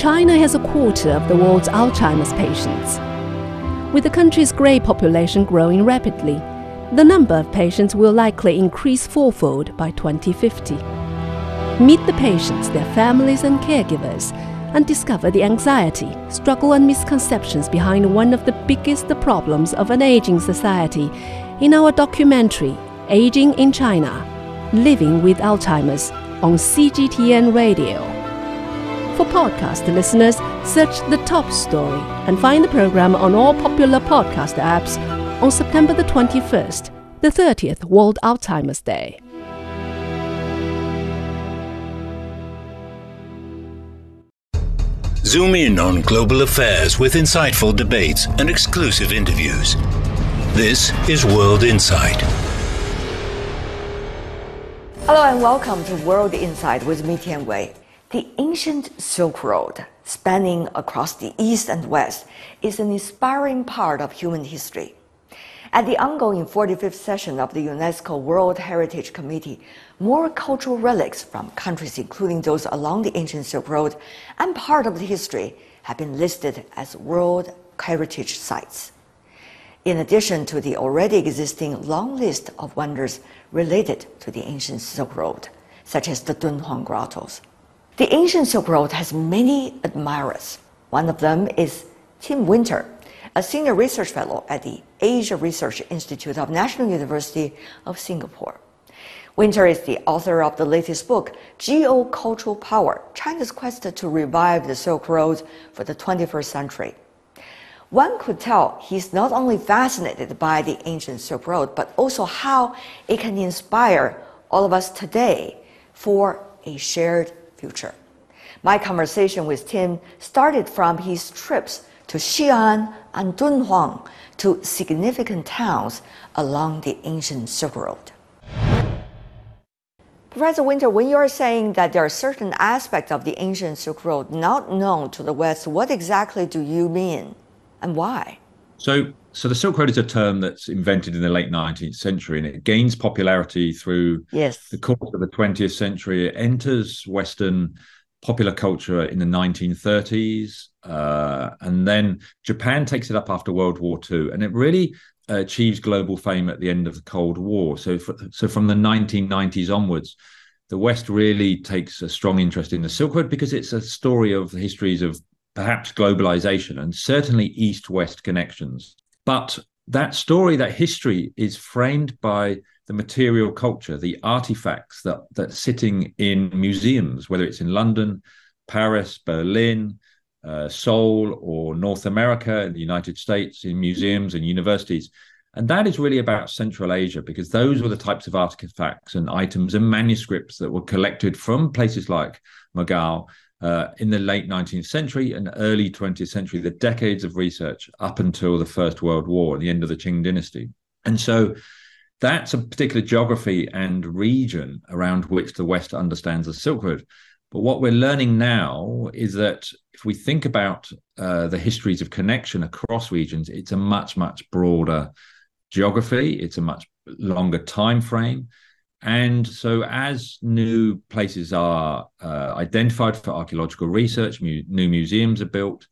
China has a quarter of the world's Alzheimer's patients. With the country's grey population growing rapidly, the number of patients will likely increase fourfold by 2050. Meet the patients, their families, and caregivers, and discover the anxiety, struggle, and misconceptions behind one of the biggest problems of an aging society in our documentary, Aging in China Living with Alzheimer's, on CGTN Radio. For podcast listeners, search The Top Story and find the program on all popular podcast apps on September the 21st, the 30th World Alzheimer's Day. Zoom in on global affairs with insightful debates and exclusive interviews. This is World Insight. Hello and welcome to World Insight with me, Tian Wei. The ancient Silk Road, spanning across the East and West, is an inspiring part of human history. At the ongoing 45th session of the UNESCO World Heritage Committee, more cultural relics from countries including those along the ancient Silk Road and part of the history have been listed as World Heritage Sites. In addition to the already existing long list of wonders related to the ancient Silk Road, such as the Dunhuang Grottos. The ancient Silk Road has many admirers. One of them is Tim Winter, a senior research fellow at the Asia Research Institute of National University of Singapore. Winter is the author of the latest book, Geocultural Power China's Quest to Revive the Silk Road for the 21st Century. One could tell he's not only fascinated by the ancient Silk Road, but also how it can inspire all of us today for a shared future. My conversation with Tim started from his trips to Xi'an and Dunhuang, to significant towns along the ancient Silk Road. Professor Winter, when you are saying that there are certain aspects of the ancient Silk Road not known to the West, what exactly do you mean and why? So, so the Silk Road is a term that's invented in the late 19th century and it gains popularity through yes. the course of the 20th century. It enters Western popular culture in the 1930s. Uh, and then Japan takes it up after World War II. And it really uh, achieves global fame at the end of the Cold War. So, for, so from the 1990s onwards, the West really takes a strong interest in the Silk Road because it's a story of the histories of perhaps globalization and certainly East West connections. But that story, that history is framed by the material culture, the artifacts that that's sitting in museums, whether it's in London, Paris, Berlin, uh, Seoul, or North America, in the United States, in museums and universities. And that is really about Central Asia because those were the types of artifacts and items and manuscripts that were collected from places like Mogao uh, in the late 19th century and early 20th century, the decades of research up until the First World War, the end of the Qing dynasty. And so that's a particular geography and region around which the West understands the Silk Road. But what we're learning now is that if we think about uh, the histories of connection across regions, it's a much, much broader geography. It's a much longer time frame. And so, as new places are uh, identified for archaeological research, mu- new museums are built,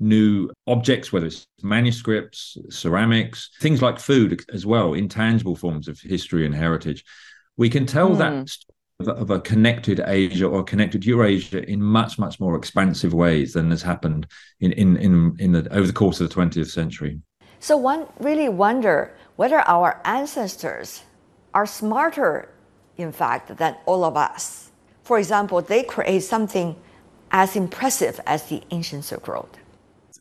new objects, whether it's manuscripts, ceramics, things like food as well, intangible forms of history and heritage. We can tell mm. that of a connected Asia or connected Eurasia in much, much more expansive ways than has happened in, in, in, in the, over the course of the 20th century. So one really wonder whether our ancestors are smarter, in fact, than all of us. For example, they create something as impressive as the ancient Silk Road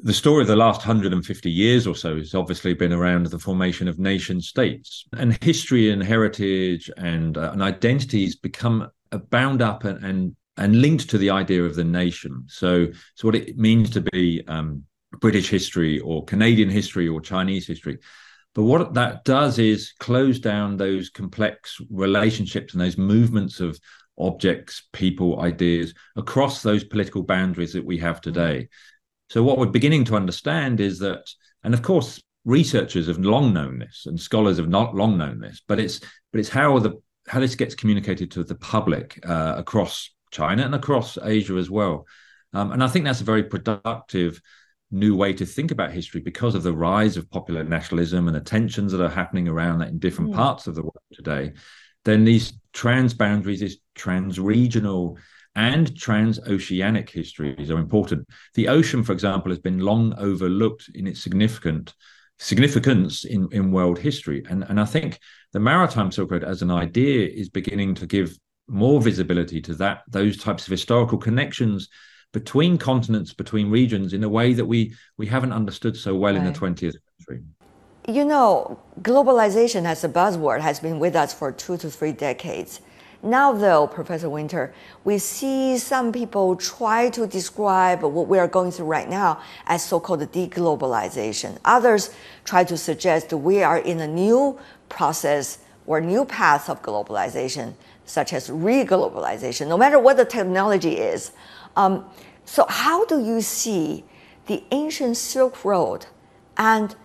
the story of the last 150 years or so has obviously been around the formation of nation states and history and heritage and, uh, and identities become uh, bound up and, and and linked to the idea of the nation so so what it means to be um, british history or canadian history or chinese history but what that does is close down those complex relationships and those movements of objects people ideas across those political boundaries that we have today so what we're beginning to understand is that, and of course, researchers have long known this, and scholars have not long known this, but it's but it's how the how this gets communicated to the public uh, across China and across Asia as well. Um, and I think that's a very productive new way to think about history because of the rise of popular nationalism and the tensions that are happening around that in different mm. parts of the world today. Then these trans boundaries, these trans regional and transoceanic histories are important. The ocean, for example, has been long overlooked in its significant significance in, in world history. And, and I think the maritime Silk Road as an idea is beginning to give more visibility to that those types of historical connections between continents, between regions, in a way that we we haven't understood so well right. in the 20th century. You know, globalization as a buzzword has been with us for two to three decades. Now, though, Professor Winter, we see some people try to describe what we are going through right now as so called deglobalization. Others try to suggest we are in a new process or new path of globalization, such as reglobalization, no matter what the technology is. Um, so, how do you see the ancient Silk Road and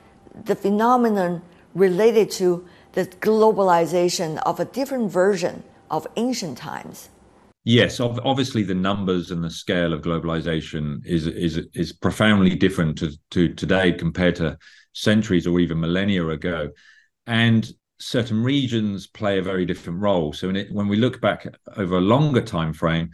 the phenomenon related to the globalization of a different version of ancient times. Yes, obviously the numbers and the scale of globalization is is is profoundly different to, to today compared to centuries or even millennia ago, and certain regions play a very different role. So it, when we look back over a longer time frame,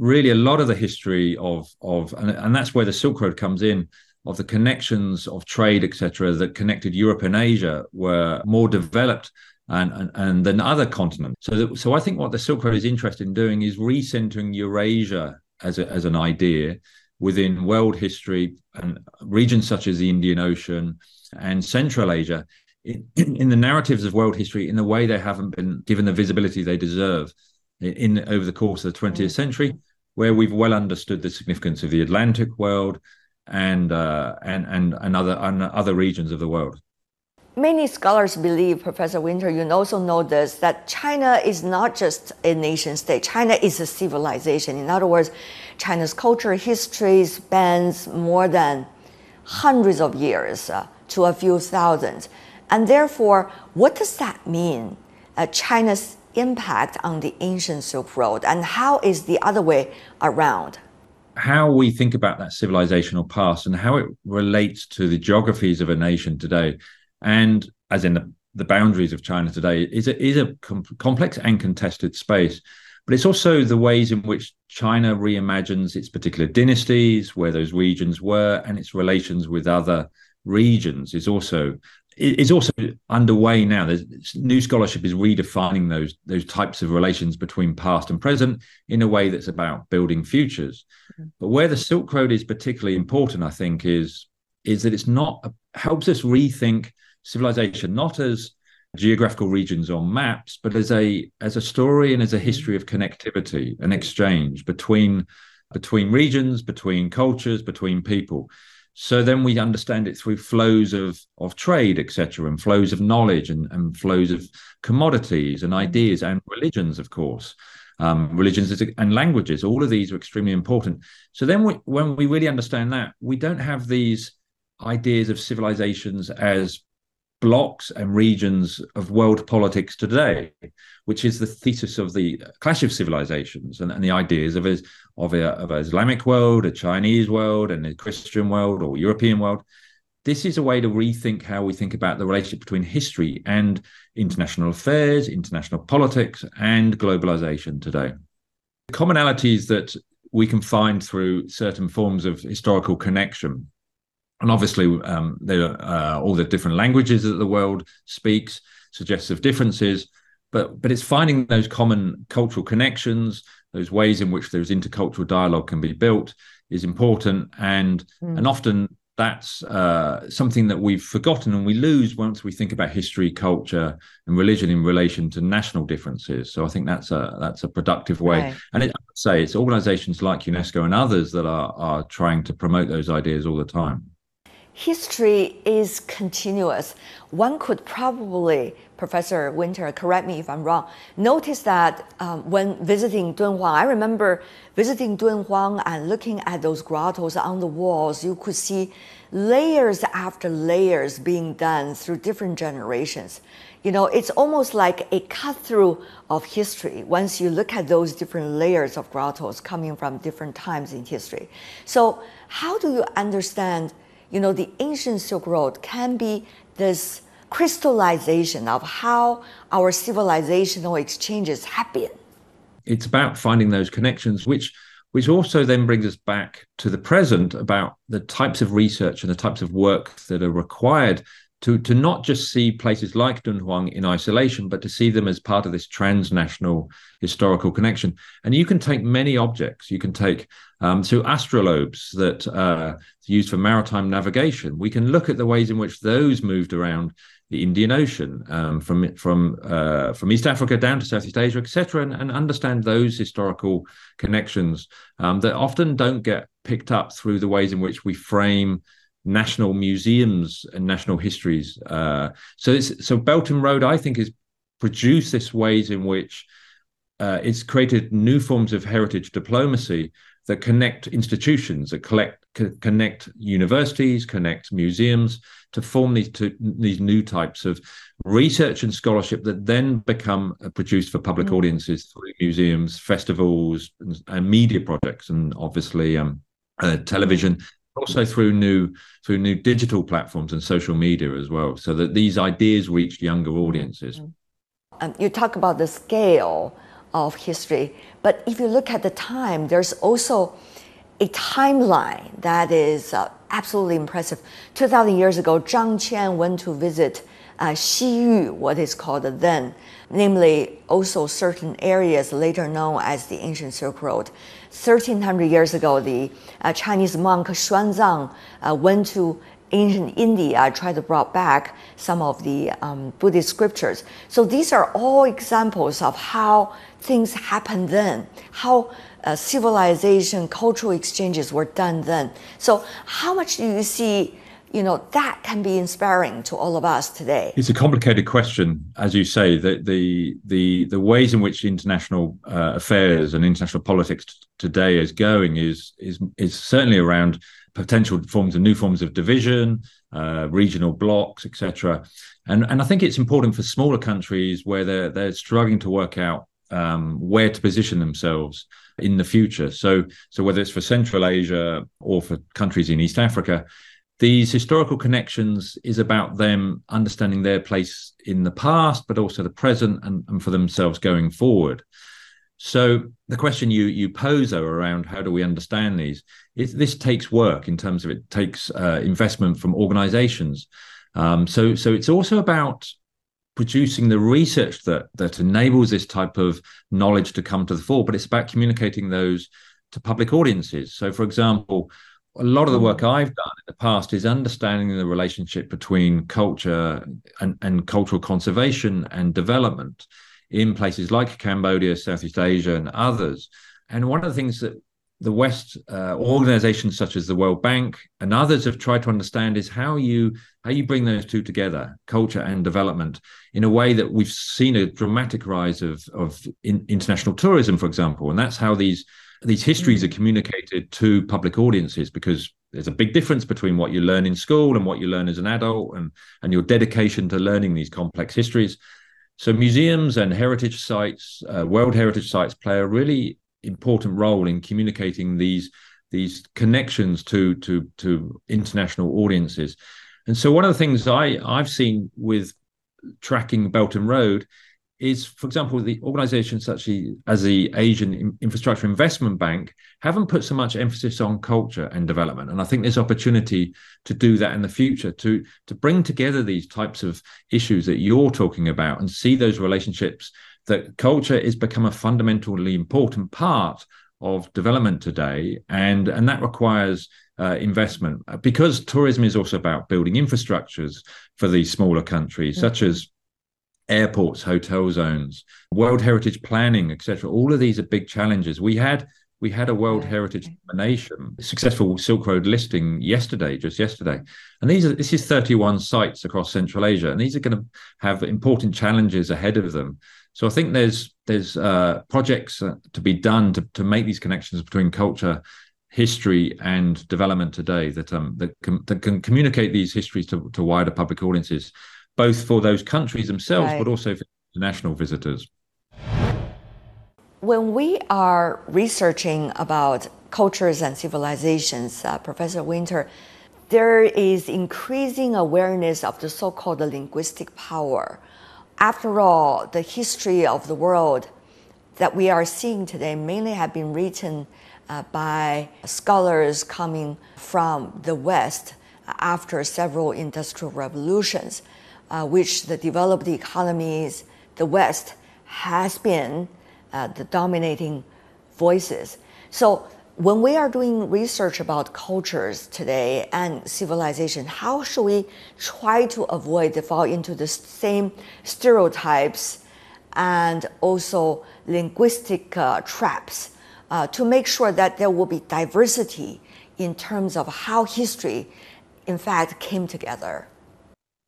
really a lot of the history of of and, and that's where the Silk Road comes in of the connections of trade, etc., that connected Europe and Asia were more developed and, and, and than other continents. So, that, so I think what the Silk Road is interested in doing is recentering Eurasia as, a, as an idea within world history and regions such as the Indian Ocean and Central Asia in, in, the narratives of world history in a way they haven't been given the visibility they deserve in, in over the course of the 20th mm. century, where we've well understood the significance of the Atlantic world and uh, and and and other and other regions of the world. Many scholars believe, Professor Winter, you also know this, that China is not just a nation state. China is a civilization. In other words, China's culture history spans more than hundreds of years uh, to a few thousand. And therefore, what does that mean? Uh, China's impact on the ancient Silk Road, and how is the other way around? How we think about that civilizational past and how it relates to the geographies of a nation today and as in the, the boundaries of China today, is a, is a com- complex and contested space. But it's also the ways in which China reimagines its particular dynasties, where those regions were, and its relations with other regions is also is also underway now. There's new scholarship is redefining those those types of relations between past and present in a way that's about building futures. Mm-hmm. But where the Silk Road is particularly important, I think, is is that it's not helps us rethink civilization not as geographical regions on maps, but as a as a story and as a history of connectivity and exchange between between regions, between cultures, between people. So then we understand it through flows of of trade, etc., and flows of knowledge and, and flows of commodities and ideas and religions, of course. Um, religions and languages, all of these are extremely important. So then, we, when we really understand that, we don't have these ideas of civilizations as blocks and regions of world politics today, which is the thesis of the clash of civilizations and, and the ideas of, a, of, a, of an Islamic world, a Chinese world, and a Christian world or European world. This is a way to rethink how we think about the relationship between history and international affairs, international politics, and globalization today. The commonalities that we can find through certain forms of historical connection and obviously um, there are uh, all the different languages that the world speaks suggests of differences but but it's finding those common cultural connections those ways in which those intercultural dialogue can be built is important and mm. and often that's uh, something that we've forgotten and we lose once we think about history, culture, and religion in relation to national differences. So I think that's a that's a productive way. Right. And it, I would say it's organisations like UNESCO and others that are are trying to promote those ideas all the time. History is continuous. One could probably, Professor Winter, correct me if I'm wrong, notice that um, when visiting Dunhuang, I remember visiting Dunhuang and looking at those grottos on the walls, you could see layers after layers being done through different generations. You know, it's almost like a cut through of history once you look at those different layers of grottos coming from different times in history. So, how do you understand, you know, the ancient Silk Road can be this crystallization of how our civilizational exchanges happen? It's about finding those connections, which which also then brings us back to the present about the types of research and the types of work that are required to, to not just see places like Dunhuang in isolation, but to see them as part of this transnational historical connection. And you can take many objects. You can take um, so astrolabes that uh, used for maritime navigation. We can look at the ways in which those moved around the Indian Ocean, um, from from uh, from East Africa down to Southeast Asia, etc., and, and, understand those historical connections um, that often don't get picked up through the ways in which we frame national museums and national histories. Uh, so it's so Belt and Road, I think, has produced this ways in which uh, it's created new forms of heritage diplomacy that connect institutions, that collect, connect universities, connect museums to form these two, these new types of research and scholarship that then become uh, produced for public mm. audiences through museums, festivals, and, and, media projects, and obviously um, uh, television. Also through new through new digital platforms and social media as well, so that these ideas reach younger audiences. Mm. Um, you talk about the scale of history. But if you look at the time, there's also a timeline that is uh, absolutely impressive. 2,000 years ago, Zhang Qian went to visit uh, Xiyu, what is called then, namely also certain areas later known as the ancient Silk Road. 1300 years ago, the uh, Chinese monk Xuanzang uh, went to ancient India tried to brought back some of the um, Buddhist scriptures. So these are all examples of how things happened then, how uh, civilization, cultural exchanges were done then. So how much do you see? You know that can be inspiring to all of us today. It's a complicated question, as you say. The the the, the ways in which international uh, affairs and international politics t- today is going is is is certainly around potential forms of new forms of division, uh, regional blocks, etc. And and I think it's important for smaller countries where they're they're struggling to work out um, where to position themselves in the future. So so whether it's for Central Asia or for countries in East Africa, these historical connections is about them understanding their place in the past, but also the present and, and for themselves going forward. So the question you you pose though around how do we understand these is this takes work in terms of it takes uh, investment from organizations. Um, so so it's also about producing the research that that enables this type of knowledge to come to the fore, but it's about communicating those to public audiences. So for example, a lot of the work I've done in the past is understanding the relationship between culture and, and cultural conservation and development in places like Cambodia, Southeast Asia, and others. And one of the things that the West uh, organizations such as the World Bank and others have tried to understand is how you how you bring those two together, culture and development, in a way that we've seen a dramatic rise of of in, international tourism, for example, and that's how these these histories are mm. communicated to public audiences because there's a big difference between what you learn in school and what you learn as an adult and and your dedication to learning these complex histories so museums and heritage sites, uh, World Heritage sites, play a really important role in communicating these these connections to to to international audiences. And so one of the things I I've seen with tracking Belt and Road is, for example, the organizations such as the Asian Infrastructure Investment Bank haven't put so much emphasis on culture and development. And I think there's opportunity to do that in the future, to, to bring together these types of issues that you're talking about and see those relationships that culture is become a fundamentally important part of development today. And, and that requires uh, investment because tourism is also about building infrastructures for these smaller countries, mm-hmm. such as airports, hotel zones, World Heritage planning, etc. All of these are big challenges. We had we had a World Heritage nomination, successful Silk Road listing yesterday, just yesterday. And these are this is 31 sites across Central Asia, and these are going to have important challenges ahead of them. So I think there's there's uh, projects uh, to be done to to make these connections between culture, history, and development today that um that can that can communicate these histories to, to wider public audiences, both for those countries themselves, right. but also for international visitors. When we are researching about cultures and civilizations, uh, Professor Winter, there is increasing awareness of the so-called linguistic power. After all, the history of the world that we are seeing today mainly have been written uh, by scholars coming from the West after several industrial revolutions, uh, which the developed economies, the West, has been uh, the dominating voices. So when we are doing research about cultures today and civilization, how should we try to avoid to fall into the same stereotypes and also linguistic uh, traps uh, to make sure that there will be diversity in terms of how history, in fact, came together?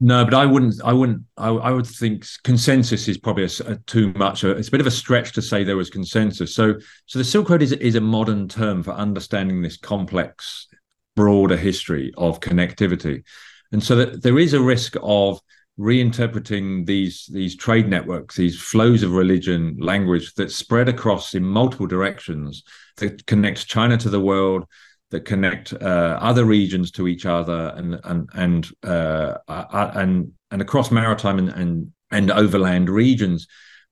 No, but I wouldn't. I wouldn't. I, I would think consensus is probably a, a too much. It's a bit of a stretch to say there was consensus. So, so the Silk Road is is a modern term for understanding this complex, broader history of connectivity, and so that there is a risk of reinterpreting these these trade networks, these flows of religion, language that spread across in multiple directions that connects China to the world, that connect uh, other regions to each other and and and uh, uh, and and across maritime and, and and overland regions.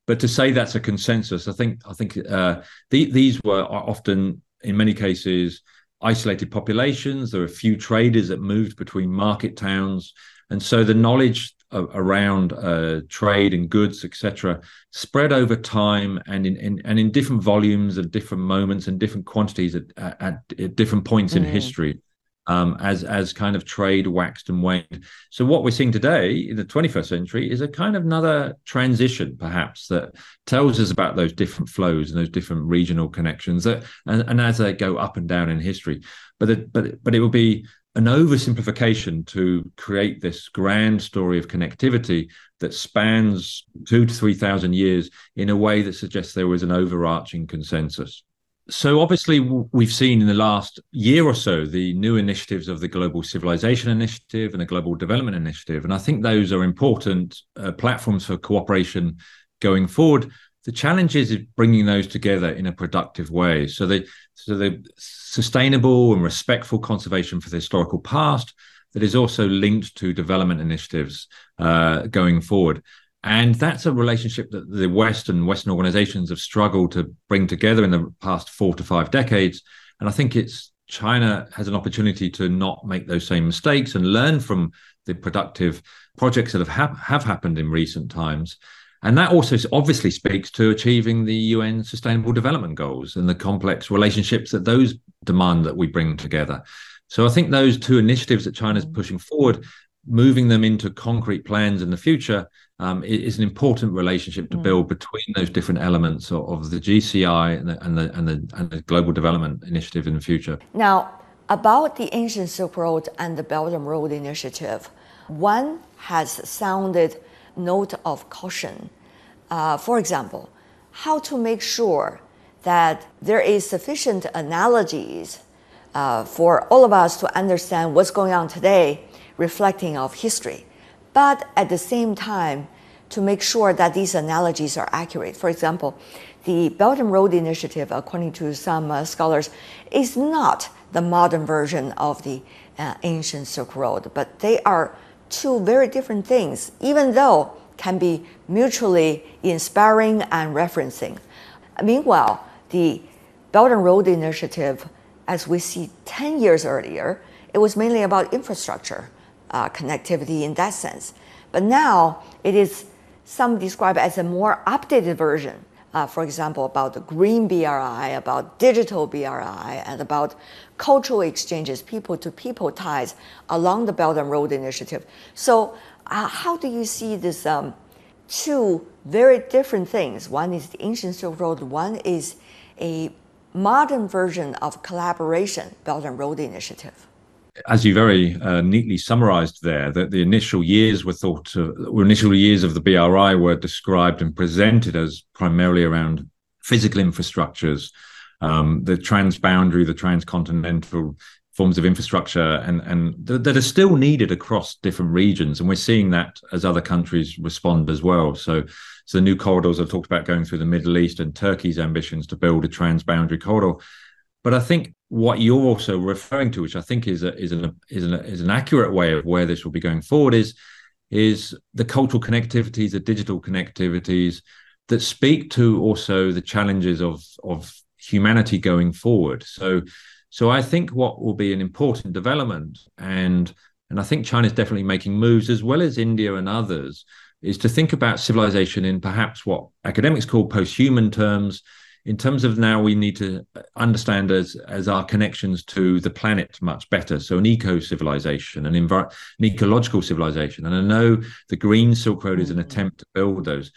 But to say that's a consensus, I think I think uh, the, these were often, in many cases, isolated populations. There were a few traders that moved between market towns, and so the knowledge around uh, trade and goods, etc., spread over time and in, in, and in different volumes and different moments and different quantities at, at, at different points mm. in history. Um, as as kind of trade waxed and waned. So what we're seeing today in the 21st century is a kind of another transition, perhaps, that tells us about those different flows and those different regional connections that and, and as they go up and down in history. But it, but but it will be an oversimplification to create this grand story of connectivity that spans two to three thousand years in a way that suggests there was an overarching consensus. So, obviously, we've seen in the last year or so the new initiatives of the Global Civilization Initiative and the Global Development Initiative. And I think those are important uh, platforms for cooperation going forward. The challenge is bringing those together in a productive way. So, the so the sustainable and respectful conservation for the historical past that is also linked to development initiatives uh, going forward. And that's a relationship that the West and Western organizations have struggled to bring together in the past four to five decades. And I think it's China has an opportunity to not make those same mistakes and learn from the productive projects that have, ha- have happened in recent times and that also obviously speaks to achieving the UN Sustainable Development Goals and the complex relationships that those demand that we bring together. So I think those two initiatives that China's pushing forward, moving them into concrete plans in the future, um, is an important relationship to mm. build between those different elements of, of the GCI and the, and the, and the and the Global Development Initiative in the future. Now, about the ancient Silk Road and the Belt and Road Initiative, one has sounded note of caution. Uh, for example, how to make sure that there is sufficient analogies uh, for all of us to understand what's going on today, reflecting of history, but at the same time to make sure that these analogies are accurate. For example, the Belt and Road Initiative, according to some uh, scholars, is not the modern version of the uh, ancient Silk Road, but they are two very different things, even though can be mutually inspiring and referencing. Meanwhile, the Belt and Road Initiative, as we see 10 years earlier, it was mainly about infrastructure uh, connectivity in that sense. But now it is some describe as a more updated version. Uh, for example, about the green BRI, about digital BRI, and about cultural exchanges, people to people ties along the Belt and Road Initiative. So uh, how do you see this um, two very different things? One is the ancient Silk Road, one is a modern version of collaboration Belt and Road Initiative? As you very uh, neatly summarized there, that the initial years were thought to, initial years of the BRI were described and presented as primarily around physical infrastructures, um, the transboundary, the transcontinental forms of infrastructure and and th- that are still needed across different regions. And we're seeing that as other countries respond as well. So so the new corridors i've talked about going through the middle east and turkey's ambitions to build a transboundary corridor. But i think what you're also referring to which i think is a, is an is an is an accurate way of where this will be going forward is is the cultural connectivities the digital connectivities that speak to also the challenges of of humanity going forward so so I think what will be an important development, and and I think China is definitely making moves as well as India and others, is to think about civilization in perhaps what academics call post-human terms. In terms of now, we need to understand as as our connections to the planet much better. So an eco civilization, an, envir- an ecological civilization, and I know the Green Silk Road is an mm-hmm. attempt to build those.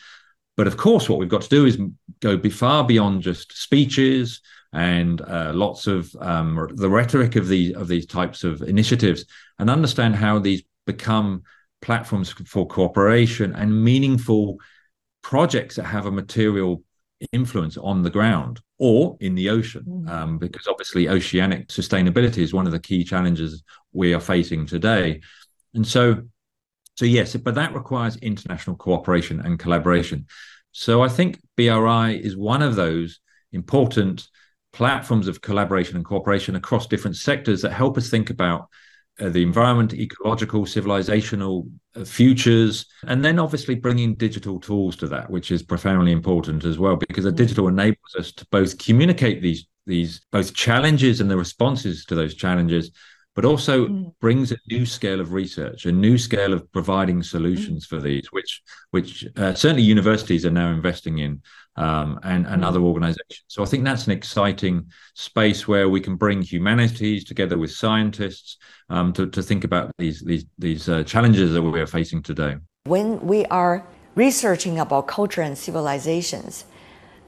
But of course, what we've got to do is go be far beyond just speeches and uh, lots of um, the rhetoric of these of these types of initiatives, and understand how these become platforms for cooperation and meaningful projects that have a material influence on the ground or in the ocean, mm. um, because obviously oceanic sustainability is one of the key challenges we are facing today, and so. So yes, but that requires international cooperation and collaboration. So I think BRI is one of those important platforms of collaboration and cooperation across different sectors that help us think about uh, the environment, ecological, civilizational uh, futures, and then obviously bringing digital tools to that, which is profoundly important as well, because the mm. digital enables us to both communicate these these both challenges and the responses to those challenges, but also mm. brings a new scale of research, a new scale of providing solutions mm. for these, which which uh, certainly universities are now investing in, um, and and mm. other organisations. So I think that's an exciting space where we can bring humanities together with scientists um, to to think about these these these uh, challenges that we are facing today. When we are researching about culture and civilizations,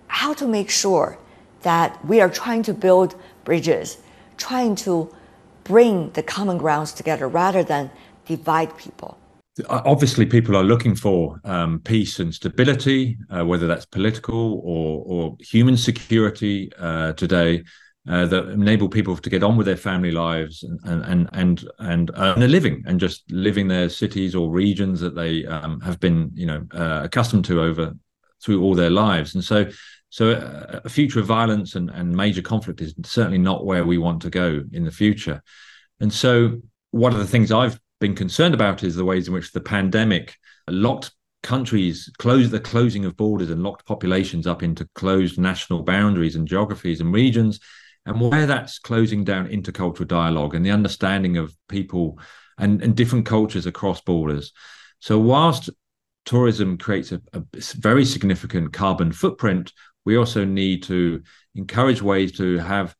how to make sure that we are trying to build bridges, trying to bring the common grounds together rather than divide people. Obviously, people are looking for um, peace and stability, uh, whether that's political or, or human security uh, today. Uh, that enable people to get on with their family lives and and and and earn a living and just living their cities or regions that they um, have been you know uh, accustomed to over through all their lives and so so a, a future of violence and, and major conflict is certainly not where we want to go in the future. And so one of the things I've been concerned about is the ways in which the pandemic locked countries, closed the closing of borders and locked populations up into closed national boundaries and geographies and regions, and where that's closing down intercultural dialogue and the understanding of people and, and different cultures across borders. So whilst tourism creates a, a, very significant carbon footprint, we also need to encourage ways to have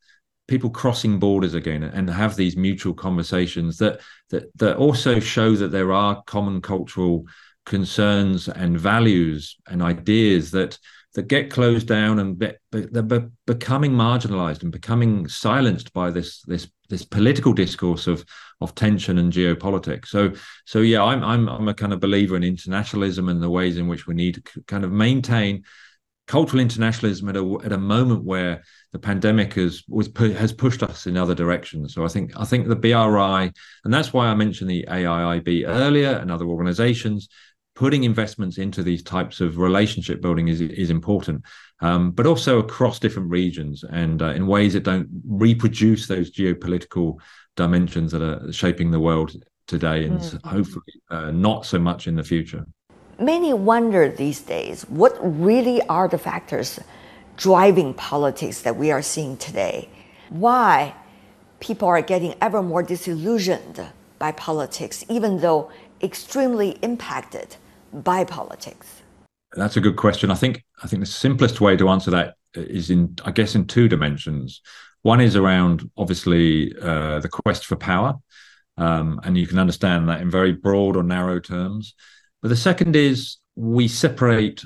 people crossing borders again and have these mutual conversations that that that also show that there are common cultural concerns and values and ideas that that get closed down and be, they're becoming marginalized and becoming silenced by this this this political discourse of of tension and geopolitics. So so yeah, I'm I'm I'm a kind of believer in internationalism and the ways in which we need to kind of maintain cultural internationalism at a at a moment where the pandemic has was has pushed us in other directions. So I think I think the BRI, and that's why I mentioned the AIIB earlier and other organisations putting investments into these types of relationship building is is important, um, but also across different regions and uh, in ways that don't reproduce those geopolitical dimensions that are shaping the world today and mm-hmm. hopefully uh, not so much in the future. Many wonder these days what really are the factors driving politics that we are seeing today. Why people are getting ever more disillusioned by politics, even though extremely impacted by politics. That's a good question. I think I think the simplest way to answer that is in I guess in two dimensions. One is around obviously uh, the quest for power, um, and you can understand that in very broad or narrow terms. The second is we separate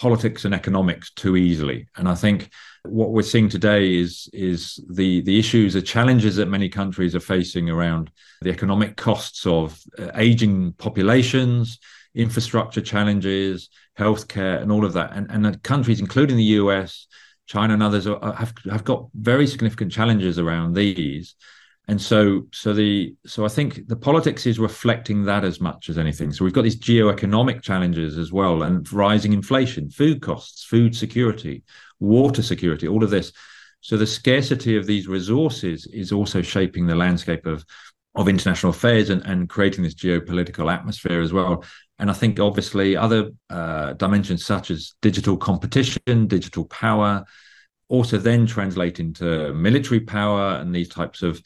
politics and economics too easily. And I think what we're seeing today is is the the issues, the challenges that many countries are facing around the economic costs of uh, aging populations, infrastructure challenges, healthcare, and all of that. And and countries, including the US, China, and others, are, have have got very significant challenges around these and so so the so i think the politics is reflecting that as much as anything. So we've got these geo-economic challenges as well and rising inflation food costs food security water security all of this. So the scarcity of these resources is also shaping the landscape of of international affairs and, and creating this geopolitical atmosphere as well. And i think obviously other uh, dimensions such as digital competition digital power also then translate into military power and these types of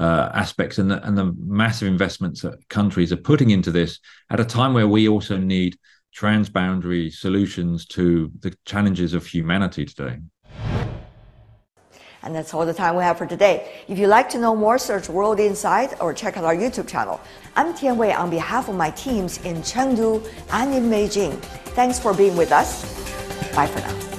uh, aspects and the, and the massive investments that countries are putting into this at a time where we also need transboundary solutions to the challenges of humanity today. And that's all the time we have for today. If you'd like to know more, search World Insight or check out our YouTube channel. I'm Tian Wei on behalf of my teams in Chengdu and in Beijing. Thanks for being with us. Bye for now.